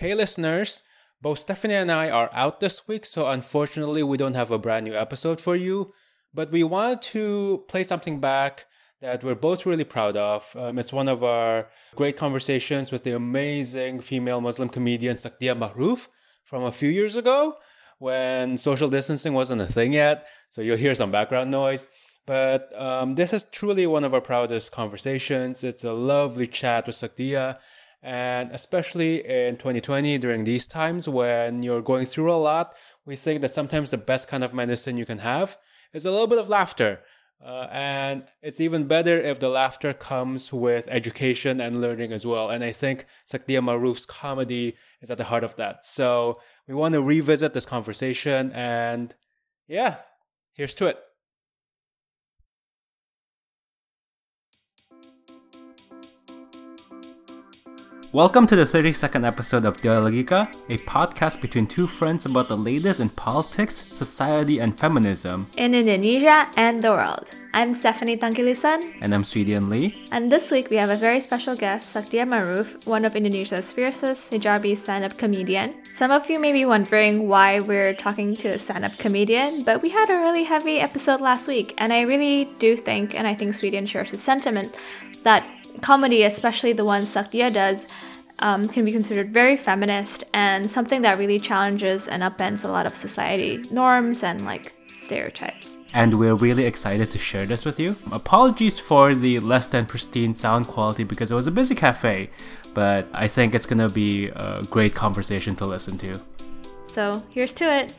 Hey, listeners! Both Stephanie and I are out this week, so unfortunately, we don't have a brand new episode for you. But we wanted to play something back that we're both really proud of. Um, it's one of our great conversations with the amazing female Muslim comedian Sakdiyah Maruf from a few years ago when social distancing wasn't a thing yet. So you'll hear some background noise. But um, this is truly one of our proudest conversations. It's a lovely chat with Sakdiyah and especially in 2020, during these times when you're going through a lot, we think that sometimes the best kind of medicine you can have is a little bit of laughter. Uh, and it's even better if the laughter comes with education and learning as well. And I think Sakdiyah Maruf's comedy is at the heart of that. So we want to revisit this conversation and yeah, here's to it. Welcome to the 32nd episode of Dialogika, a podcast between two friends about the latest in politics, society, and feminism in Indonesia and the world. I'm Stephanie Tangkilisan. And I'm Swedian Lee. And this week we have a very special guest, Sakdiyah Maruf, one of Indonesia's fiercest hijabi stand-up comedian. Some of you may be wondering why we're talking to a stand-up comedian, but we had a really heavy episode last week, and I really do think, and I think Swedian shares the sentiment, that comedy, especially the one Sakdiyah does, um, can be considered very feminist and something that really challenges and upends a lot of society norms and like stereotypes. And we're really excited to share this with you. Apologies for the less than pristine sound quality because it was a busy cafe, but I think it's gonna be a great conversation to listen to. So here's to it.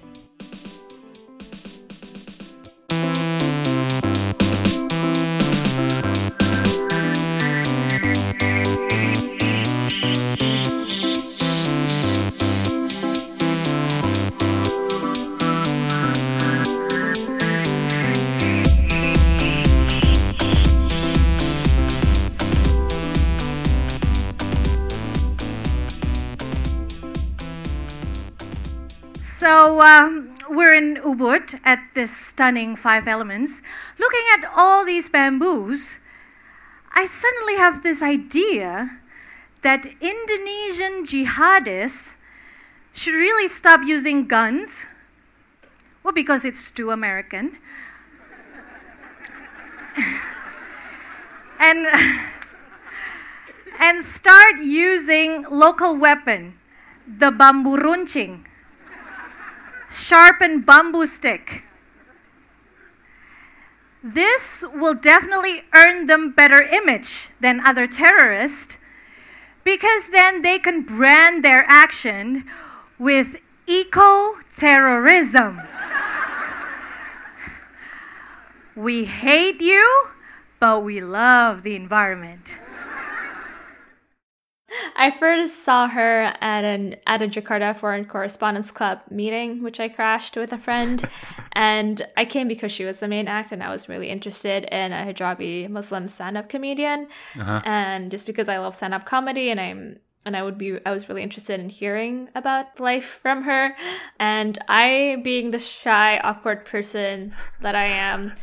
In Ubud at this stunning Five Elements. Looking at all these bamboos, I suddenly have this idea that Indonesian jihadists should really stop using guns. Well, because it's too American. and, and start using local weapon, the bambu runcing sharpened bamboo stick. This will definitely earn them better image than other terrorists because then they can brand their action with eco terrorism. we hate you, but we love the environment. I first saw her at an at a Jakarta Foreign Correspondents Club meeting, which I crashed with a friend, and I came because she was the main act, and I was really interested in a hijabi Muslim stand-up comedian, uh-huh. and just because I love stand-up comedy, and I'm and I would be I was really interested in hearing about life from her, and I, being the shy, awkward person that I am,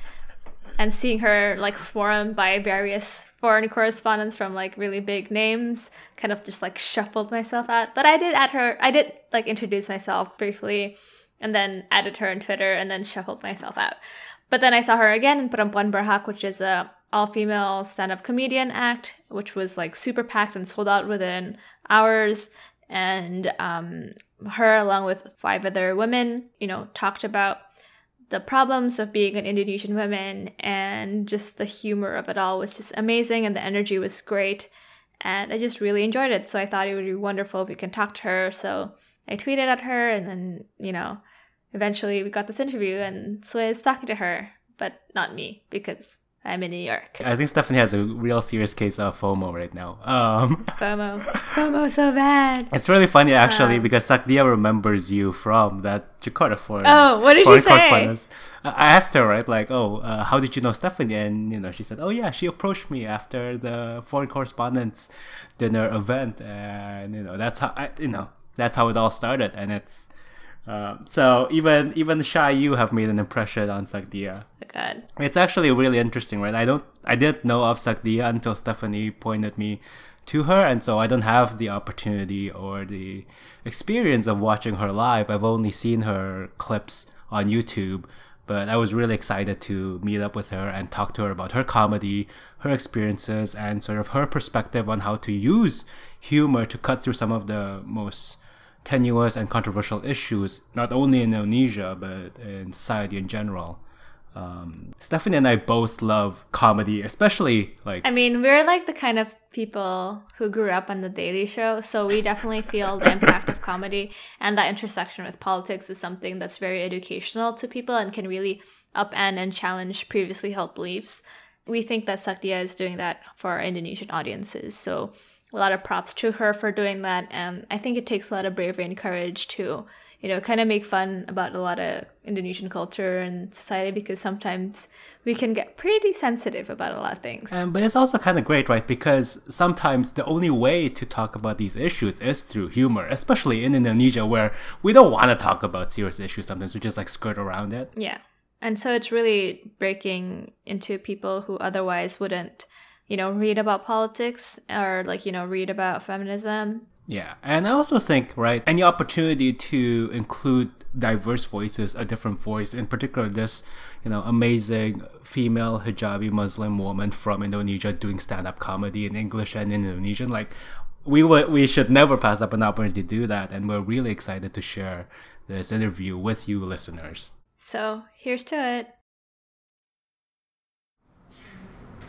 and seeing her like swarmed by various foreign correspondents from like really big names kind of just like shuffled myself out but i did add her i did like introduce myself briefly and then added her on twitter and then shuffled myself out. But then i saw her again in perempuan berhak which is a all-female stand-up comedian act which was like super packed and sold out within hours. And um, her along with five other women you know talked about the problems of being an Indonesian woman and just the humor of it all was just amazing and the energy was great. And I just really enjoyed it. So I thought it would be wonderful if we can talk to her. So I tweeted at her and then, you know, eventually we got this interview and so I was talking to her, but not me because I'm in New York. I think Stephanie has a real serious case of FOMO right now. Um, FOMO. FOMO so bad. It's really funny actually um, because Sakdiyah remembers you from that Jakarta forum. Oh, what did she say? I asked her, right, like, oh, uh, how did you know Stephanie? And, you know, she said, oh, yeah, she approached me after the foreign correspondence dinner event. And, you know, that's how, I, you know, that's how it all started. And it's, um, so even even shy you have made an impression on Sakdiyah. God. It's actually really interesting, right? I don't I didn't know of Sakdiyah until Stephanie pointed me to her, and so I don't have the opportunity or the experience of watching her live. I've only seen her clips on YouTube, but I was really excited to meet up with her and talk to her about her comedy, her experiences, and sort of her perspective on how to use humor to cut through some of the most tenuous and controversial issues, not only in Indonesia, but in society in general. Um, Stephanie and I both love comedy, especially like. I mean, we're like the kind of people who grew up on The Daily Show, so we definitely feel the impact of comedy, and that intersection with politics is something that's very educational to people and can really upend and challenge previously held beliefs. We think that Sakdiyah is doing that for our Indonesian audiences, so a lot of props to her for doing that, and I think it takes a lot of bravery and courage to you know, kind of make fun about a lot of Indonesian culture and society because sometimes we can get pretty sensitive about a lot of things. Um, but it's also kind of great, right? Because sometimes the only way to talk about these issues is through humor, especially in Indonesia where we don't want to talk about serious issues. Sometimes we just like skirt around it. Yeah. And so it's really breaking into people who otherwise wouldn't, you know, read about politics or like, you know, read about feminism yeah, and I also think right any opportunity to include diverse voices, a different voice, in particular this, you know, amazing female hijabi Muslim woman from Indonesia doing stand-up comedy in English and in Indonesian, like we would we should never pass up an opportunity to do that, and we're really excited to share this interview with you listeners. So here's to it.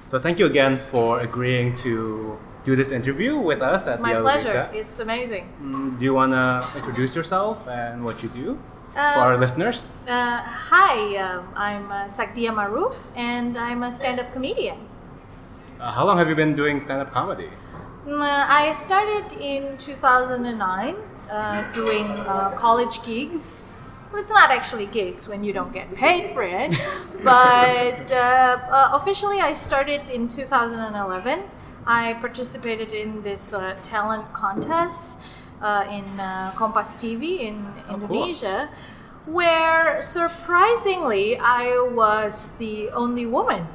So thank you again for agreeing to do this interview with us at My the pleasure. It's amazing. Mm, do you want to introduce yourself and what you do uh, for our listeners? Uh, hi, um, I'm uh, Maruf, and I'm a stand-up comedian. Uh, how long have you been doing stand-up comedy? Mm, I started in 2009 uh, doing uh, college gigs well, it's not actually gigs when you don't get paid for it. but uh, uh, officially, I started in 2011. I participated in this uh, talent contest uh, in uh, Kompas TV in oh, Indonesia, cool. where surprisingly I was the only woman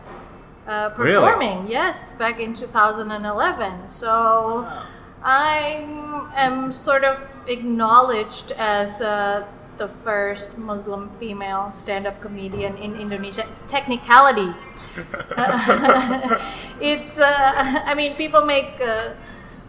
uh, performing. Really? Yes, back in 2011. So. Wow. I am sort of acknowledged as the first Muslim female stand-up comedian in Indonesia. Technicality. it's. Uh, I mean, people make. Uh,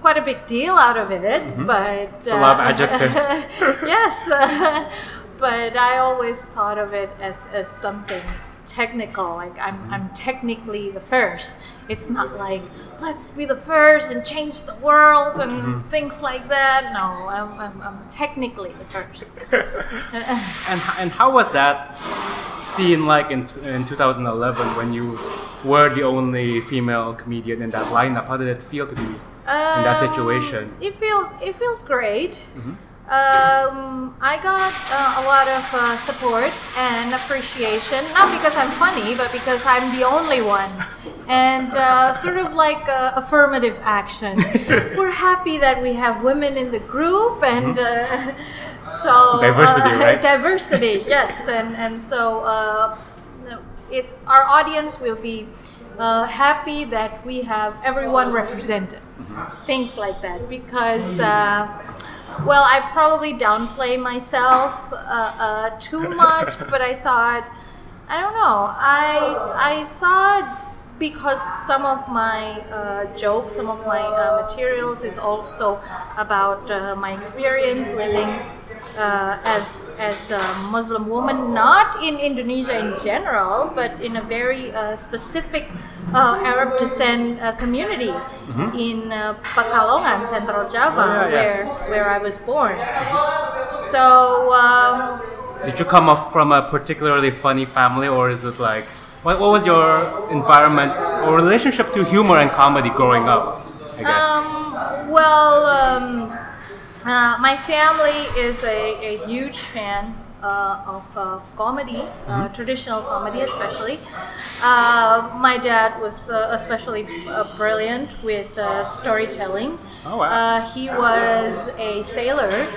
quite a big deal out of it, mm-hmm. but it's a lot of uh, adjectives. yes, but I always thought of it as, as something technical. Like I'm, mm-hmm. I'm technically the first. It's not like let's be the first and change the world and mm-hmm. things like that. No, I'm, I'm, I'm technically the first. and and how was that seen like in in 2011 when you were the only female comedian in that lineup? How did it feel to be um, in that um, situation? It feels it feels great. Mm-hmm um, I got uh, a lot of uh, support and appreciation, not because I'm funny, but because I'm the only one. And uh, sort of like uh, affirmative action. We're happy that we have women in the group, and mm-hmm. so diversity, uh, right? Diversity, yes, and and so uh, it our audience will be. happy that we have everyone represented, mm-hmm. things like that, because well, I probably downplay myself uh, uh, too much, but I thought, I don't know. I I thought because some of my uh, jokes, some of my uh, materials is also about uh, my experience living uh, as as a Muslim woman, not in Indonesia in general, but in a very specific uh, Arab descent uh, community mm-hmm. in uh, Pekalongan, Central Java, oh, yeah, yeah. where where I was born. So. Um, Did you come up from a particularly funny family, or is it like what, what was your environment or relationship to humor and comedy growing up? I guess. Um, well, um, uh, my family is a, a huge fan of, of comedy, uh, traditional comedy especially. Uh, my dad was uh, especially uh, brilliant with uh, storytelling. Oh, wow. Uh, he was a sailor.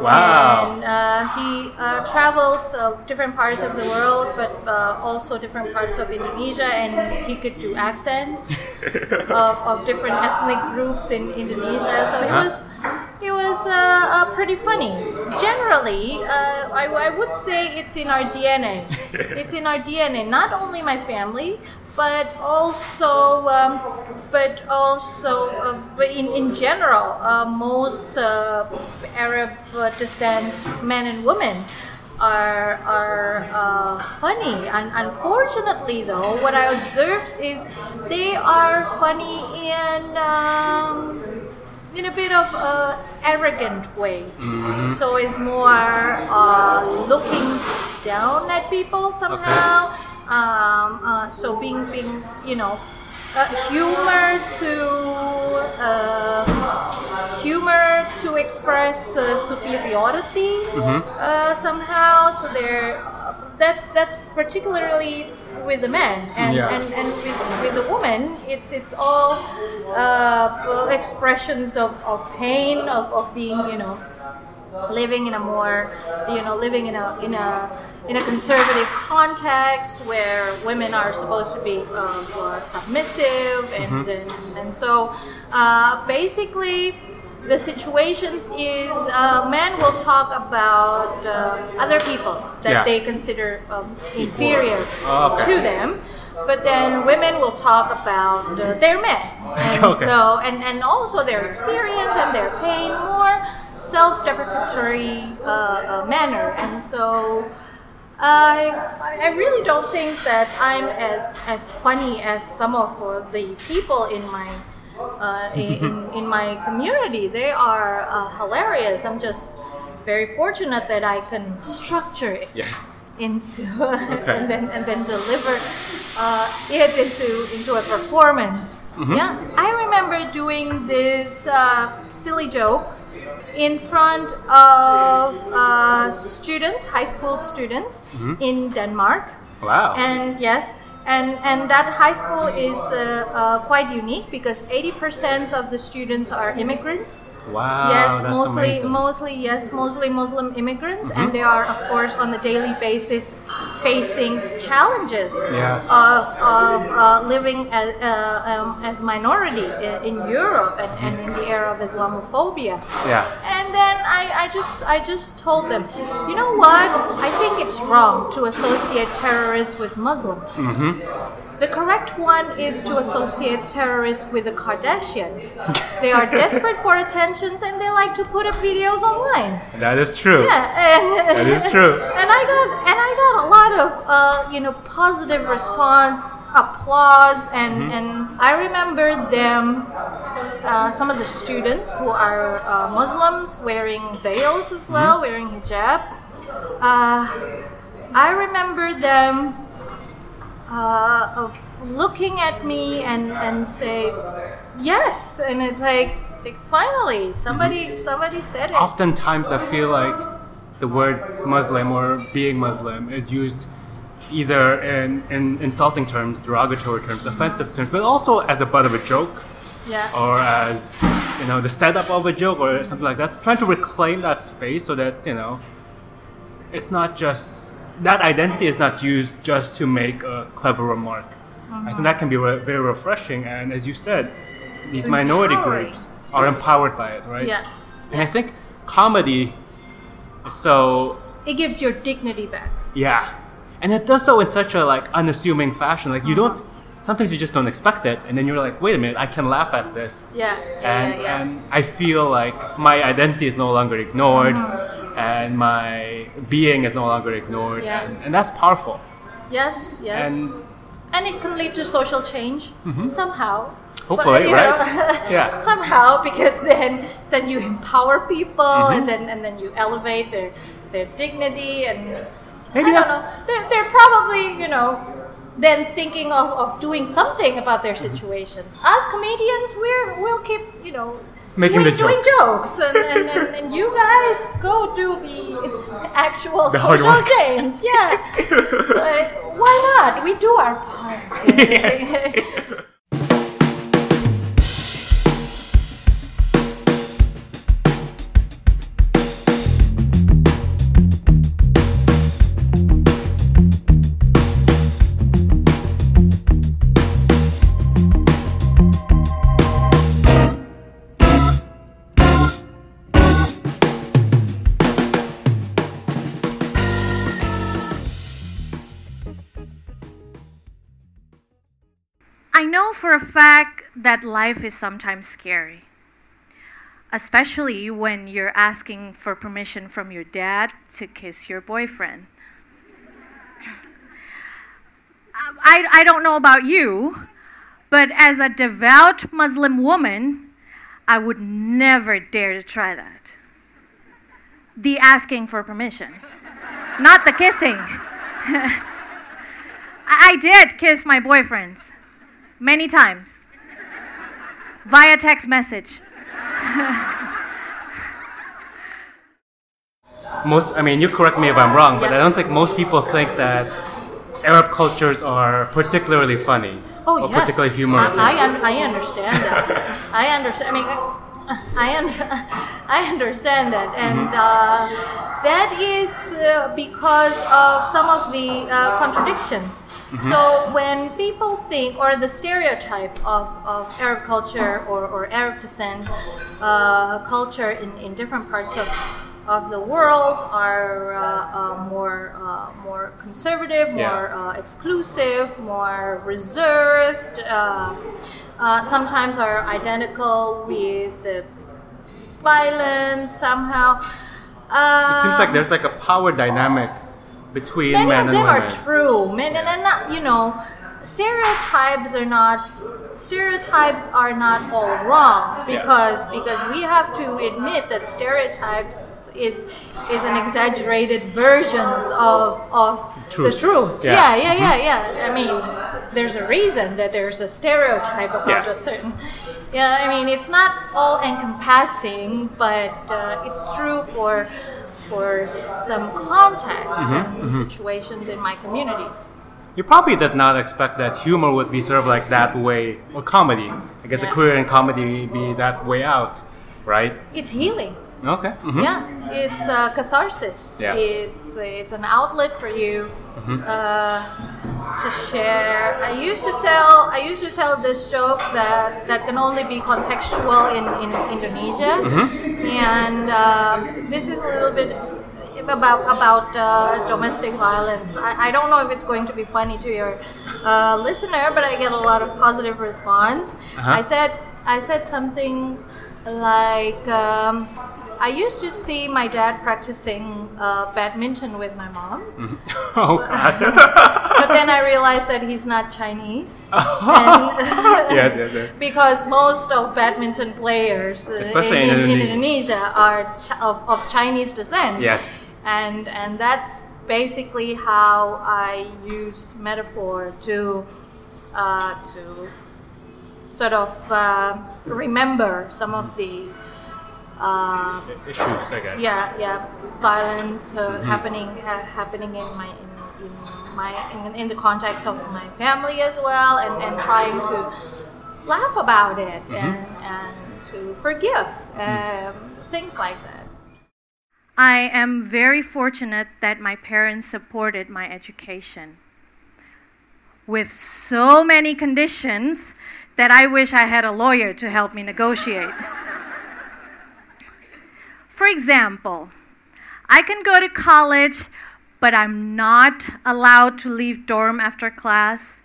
Wow. And uh, he uh, travels uh, different parts of the world, but uh, also different parts of Indonesia, and he could do accents of, of different ethnic groups in Indonesia. So he Uh-huh. was he was uh, uh, pretty funny. Generally, uh, I, I would say it's in our DNA. it's in our DNA. Not only my family, but also, um, but also, uh, but in in general, uh, most uh, Arab descent men and women are are uh, funny. And unfortunately, though, what I observe is they are funny in. Um, in a bit of a arrogant way. So it's more uh, looking down at people somehow. Um, uh, so being being you know uh, humor to uh, humor to express uh, superiority uh, somehow. So they're that's that's particularly with the men and Yeah. and, and with, with the woman it's it's all uh, expressions of, of pain of, of being you know living in a more you know living in a in a in a conservative context where women are supposed to be uh, submissive and, and and so uh, basically the situations is uh, men will talk about uh, other people that Yeah. they consider um, inferior Oh, okay. to them but then women will talk about uh, their men and Okay. so and, and also their experience and their pain more self-deprecatory uh, uh, manner and so I, I really don't think that I'm as, as funny as some of uh, the people in my uh, in, in, in my community. They are uh, hilarious. I'm just very fortunate that I can structure it Yes. into and then and then deliver uh, it into into a performance. Yeah, I remember doing these uh, silly jokes in front of uh, students, high school students in Denmark. Wow. And yes, and and that high school is uh, uh, quite unique because 80% of the students are immigrants. Wow. yes, that's mostly amazing. mostly yes, mostly Muslim immigrants, and they are of course on a daily basis facing challenges Yeah. of, of uh, living as, uh, um, as minority in, in Europe and, and in the era of Islamophobia. Yeah. And then I, I just I just told them, you know what? I think it's wrong to associate terrorists with Muslims. The correct one is to associate terrorists with the Kardashians. they are desperate for attentions and they like to put up videos online. That is true. Yeah, and That is true. and I got and I got a lot of uh, you know positive response, applause, and and I remember them. Uh, some of the students who are uh, Muslims wearing veils as well, wearing hijab. Uh, I remember them uh, uh, looking at me and and say yes, and it's like like finally somebody somebody said it. Oftentimes, I feel like the word Muslim or being Muslim is used either in, in insulting terms, derogatory terms, offensive terms, but also as a butt of a joke Yeah. or as you know the setup of a joke or something like that. Trying to reclaim that space so that you know it's not just that identity is not used just to make a clever remark. I think that can be re- very refreshing, and as you said, these minority groups are empowered by it, right? Yeah. And I think comedy so It gives your dignity back. yeah, and it does so in such a like unassuming fashion. Like you Uh-huh. don't sometimes you just don't expect it, and then you're like, wait a minute, I can laugh at this, Yeah. Yeah. and yeah, yeah. and I feel like my identity is no longer ignored, Uh-huh. And my being is no longer ignored, Yeah. and, and that's powerful. yes. Yes. And and it can lead to social change somehow. Hopefully, you right? know, Yeah. Somehow, because then then you empower people, Mm-hmm. and then and then you elevate their their dignity, and Maybe I that's- know. They're they're probably you know then thinking of, of doing something about their Mm-hmm. situations. Us comedians, we're we'll keep you know Making the doing, joke. doing jokes, and, and, and, and you guys go do the actual The social change. Yeah, Like, why not? We do our part. Yes. know for a fact that life is sometimes scary, especially when you're asking for permission from your dad to kiss your boyfriend. I, I don't know about you, but as a devout Muslim woman, I would never dare to try that. The asking for permission, not the kissing. I did kiss my boyfriends many times via text message. most i mean you correct me if i'm wrong but i don't think most people think that arab cultures are particularly funny Oh or yes, particularly humorous I, I, un- I understand that. I understand. I mean, I un- I understand that, and uh, that is uh, because of some of the uh, contradictions. So when people think, or the stereotype of, of Arab culture or, or Arab descent uh, culture in, in different parts of of the world are uh, uh, more uh, more conservative, Yeah. more uh, exclusive, more reserved. Uh, uh, sometimes are identical with the violence somehow. Uh, it seems like there's like a power dynamic between many men of and them are true. Men and, and not, you know, stereotypes are not stereotypes are not all wrong because because we have to admit that stereotypes is is an exaggerated versions of of Truth. the truth. Yeah. Yeah, yeah, yeah, yeah. I mean, there's a reason that there's a stereotype about Yeah. a certain. Yeah, I mean, it's not all encompassing, but uh, it's true for for some contexts Mm-hmm, and situations in my community. you probably did not expect that humor would be sort of like that way or comedy i guess a Yeah. career in comedy be that way out right It's healing. Okay mhm. Yeah, it's uh, catharsis. Yeah. It's it's an outlet for you uh, to share. I used to tell I used to tell this joke that that can only be contextual in in Indonesia, and um, this is a little bit about about uh, domestic violence. I, I don't know if it's going to be funny to your uh, listener, but I get a lot of positive response. Uh-huh. I said I said something like um, I used to see my dad practicing uh, badminton with my mom, oh god but then I realized that he's not Chinese. and, yes yes yes because most of badminton players uh, Especially in, in in, in Indonesia. Indonesia are chi- of, of Chinese descent. yes and and that's basically how I use metaphor to uh, to sort of uh, remember some of the uh, issues i guess. Yeah yeah violence uh, happening ha- happening in my in, in my in, in the context of my family as well and, and trying to laugh about it and, and to forgive um, things like that. I am very fortunate that my parents supported my education. With so many conditions that I wish I had a lawyer to help me negotiate. For example, I can go to college, but I'm not allowed to leave dorm after class.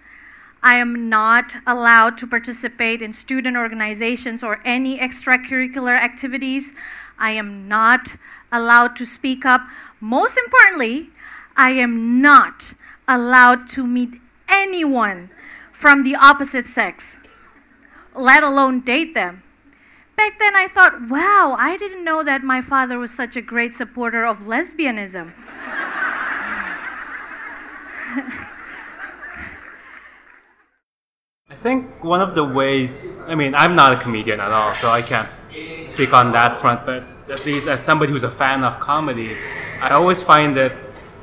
I am not allowed to participate in student organizations or any extracurricular activities. I am not allowed to speak up. Most importantly, I am not allowed to meet anyone from the opposite sex, let alone date them. Back then, I thought, wow, I didn't know that my father was such a great supporter of lesbianism. I think one of the ways, I mean, I'm not a comedian at all, so I can't speak on that front, but at least as somebody who's a fan of comedy, I always find it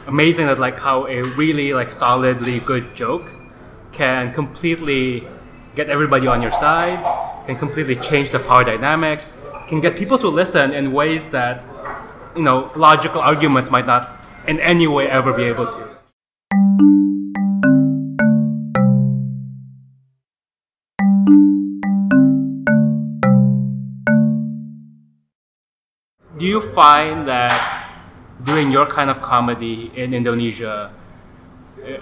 amazing that like how a really like solidly good joke can completely get everybody on your side, can completely change the power dynamic, can get people to listen in ways that you know logical arguments might not in any way ever be able to. Do you find that doing your kind of comedy in Indonesia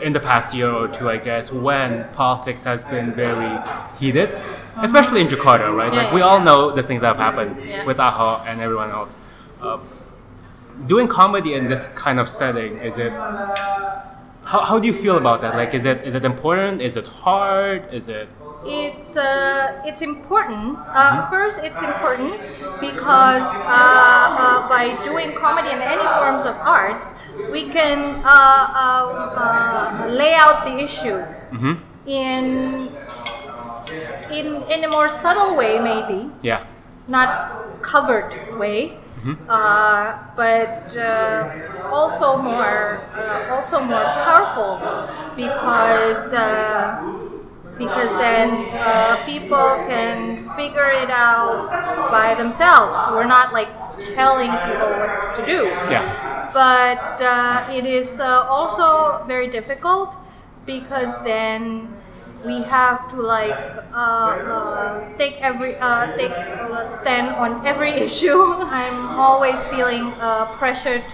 in the past year or two, I guess, when politics has been very heated, especially in Jakarta, right? Yeah, like we yeah, all know the things that have happened with Ahok and everyone else. Uh, doing comedy in this kind of setting, is it? How, how do you feel about that? Like, is it is it important? Is it hard? Is it? it's uh, it's important. Uh, First, it's important because uh, uh, by doing comedy and any forms of arts, we can uh, uh, uh, lay out the issue in in in a more subtle way, maybe Yeah. not covered way, uh, but uh, also more uh, also more powerful because uh, because then uh, people can figure it out by themselves. We're not like telling people what to do. Yeah. But uh, it is uh, also very difficult because then we have to like uh, uh, take every uh, take a stand on every issue. I'm always feeling uh, pressured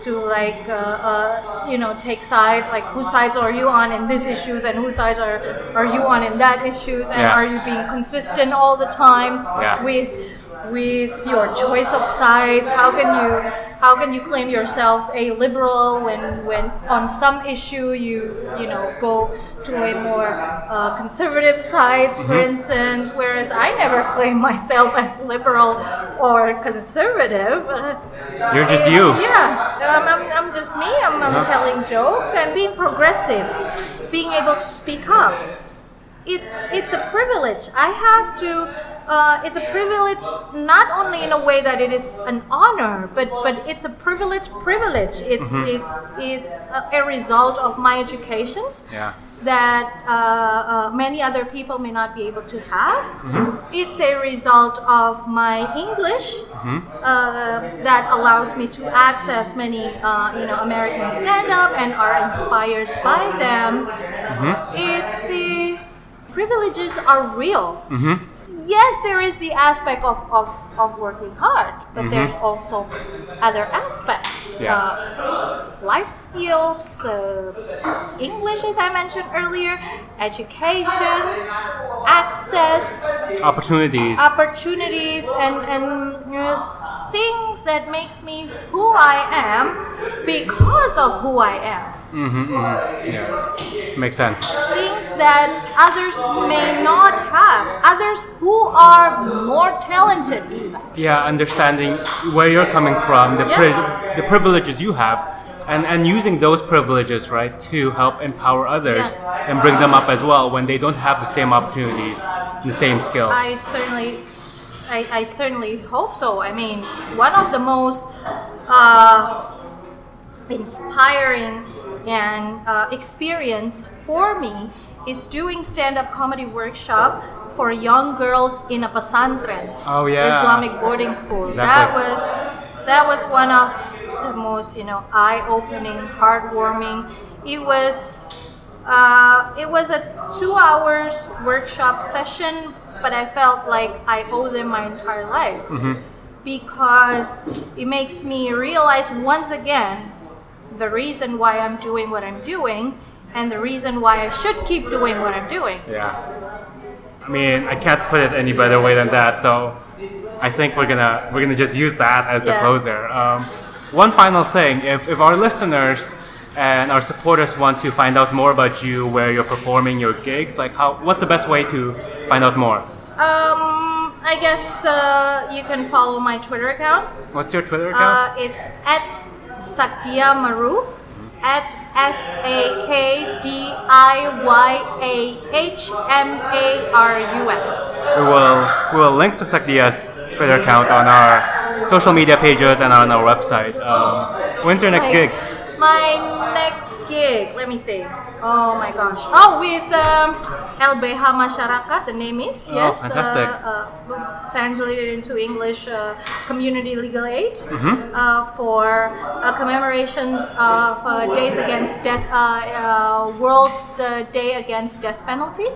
to like uh, uh, you know take sides. Like whose sides are you on in these issues, and whose sides are are you on in that issues, and Yeah. are you being consistent all the time Yeah. with with your choice of sides how can you how can you claim yourself a liberal when when on some issue you you know go to a more uh, conservative side for instance whereas i never claim myself as liberal or conservative Uh, You're just you. yeah I'm, I'm, I'm just me I'm, I'm telling jokes and being progressive being able to speak up it's it's a privilege. I have to. Uh, it's a privilege not only in a way that it is an honor, but but it's a privilege. Privilege. It's it's it's a, a result of my education. Yeah. that uh, uh, many other people may not be able to have. It's a result of my English uh, that allows me to access many, uh, you know, American stand-up and are inspired by them. It's the privileges are real. Yes, there is the aspect of, of, of working hard, but there's also other aspects. Yeah. Uh, life skills, uh, English, as I mentioned earlier, education, access, Opportunities. opportunities, and and you know, things that makes me who I am because of who I am. Yeah. Makes sense. Things that others may not have, others who are more talented even. yeah, understanding where you're coming from, the, pri- the privileges you have, and, and using those privileges, right, to help empower others Yeah. and bring them up as well when they don't have the same opportunities, the same skills. I certainly, I, I certainly hope so. I mean, one of the most uh, inspiring and uh, experience for me is doing stand-up comedy workshop for young girls in a pesantren, Oh, yeah. Islamic boarding school. That was that was one of the most you know eye-opening, heartwarming. It was uh, it was a two hours workshop session, but I felt like I owe them my entire life because it makes me realize once again the reason why I'm doing what I'm doing and the reason why I should keep doing what I'm doing. Yeah. I mean, I can't put it any better way than that. So, I think we're gonna we're gonna just use that as the Yeah. closer. Um, one final thing: if if our listeners and our supporters want to find out more about you, where you're performing your gigs, like how what's the best way to find out more? Um, I guess uh, you can follow my Twitter account. What's your Twitter account? Uh, it's at Sakdiyah Maruf at S A K D I Y A H M A R U F. we will we will link to Sakdiyah's Twitter account on our social media pages and on our website. Um, when's your next gig? My next gig, let me think. Oh my gosh. Oh, with um, LBH Masyarakat, the name is, Oh, yes. fantastic. Uh, uh, translated into English, uh, Community Legal Aid Mm-hmm. uh, for uh, commemorations of uh, Days Against Death, uh, uh, World uh, Day Against Death Penalty.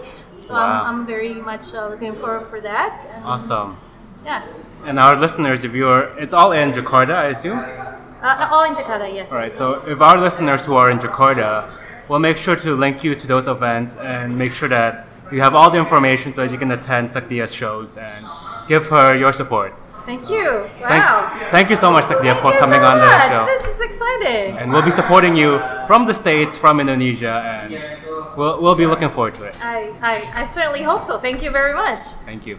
So Wow. I'm, I'm very much uh, looking forward for that. And, Awesome. Yeah. And our listeners, if you're, it's all in Jakarta, I assume. Uh, all in Jakarta, yes. All right. So if our listeners who are in Jakarta, we'll make sure to link you to those events and make sure that you have all the information so that you can attend Sakdiyah's shows and give her your support. Thank you. Thank, Wow. thank you so much, Sakdiyah, Thank for coming so on the show. This is exciting. And we'll be supporting you from the States, from Indonesia, and we'll, we'll be looking forward to it. I, I, I certainly hope so. Thank you very much. Thank you.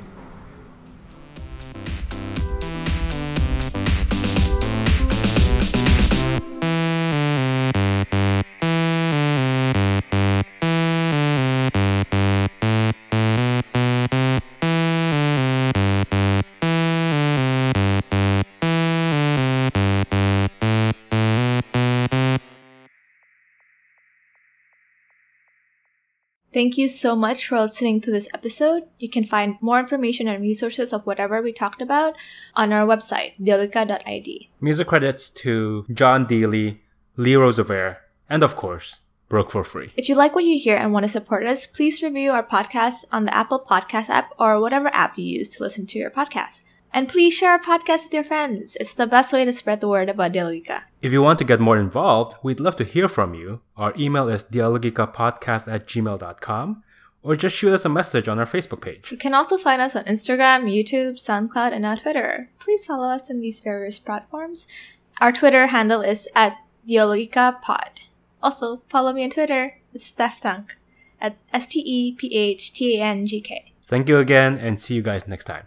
Thank you so much for listening to this episode. You can find more information and resources of whatever we talked about on our website, dialogika.id. Music credits to John Dealey, Lee Rosevere, and of course, Broke for Free. If you like what you hear and want to support us, please review our podcast on the Apple Podcast app or whatever app you use to listen to your podcast. And please share our podcast with your friends. It's the best way to spread the word about Dialogika. If you want to get more involved, we'd love to hear from you. Our email is dialogicapodcast at gmail.com or just shoot us a message on our Facebook page. You can also find us on Instagram, YouTube, SoundCloud, and our Twitter. Please follow us on these various platforms. Our Twitter handle is at DialogikaPod. Also, follow me on Twitter. It's Steph Tangk. That's S T E P H T A N G K. Thank you again and see you guys next time.